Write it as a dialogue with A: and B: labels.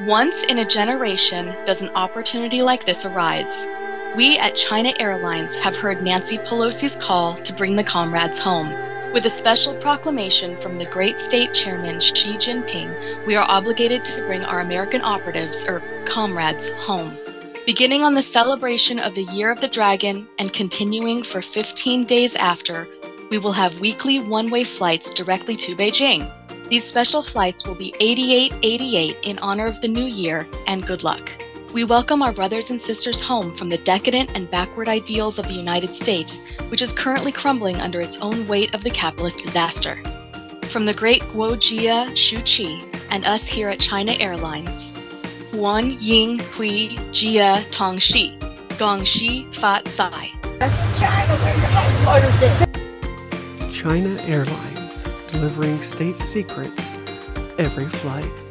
A: Once in a generation does an opportunity like this arise. We at China Airlines have heard Nancy Pelosi's call to bring the comrades home. With a special proclamation from the great state chairman Xi Jinping, we are obligated to bring our American operatives, or comrades, home. Beginning on the celebration of the Year of the Dragon and continuing for 15 days after, we will have weekly one way flights directly to Beijing. These special flights will be 8888 in honor of the new year and good luck. We welcome our brothers and sisters home from the decadent and backward ideals of the United States, which is currently crumbling under its own weight of the capitalist disaster. From the great Guo Jia Shu Qi and us here at China Airlines, Wan Ying Hui Jia Tong Shi, Gong Shi Fat Sai.
B: China Airlines delivering state secrets every flight.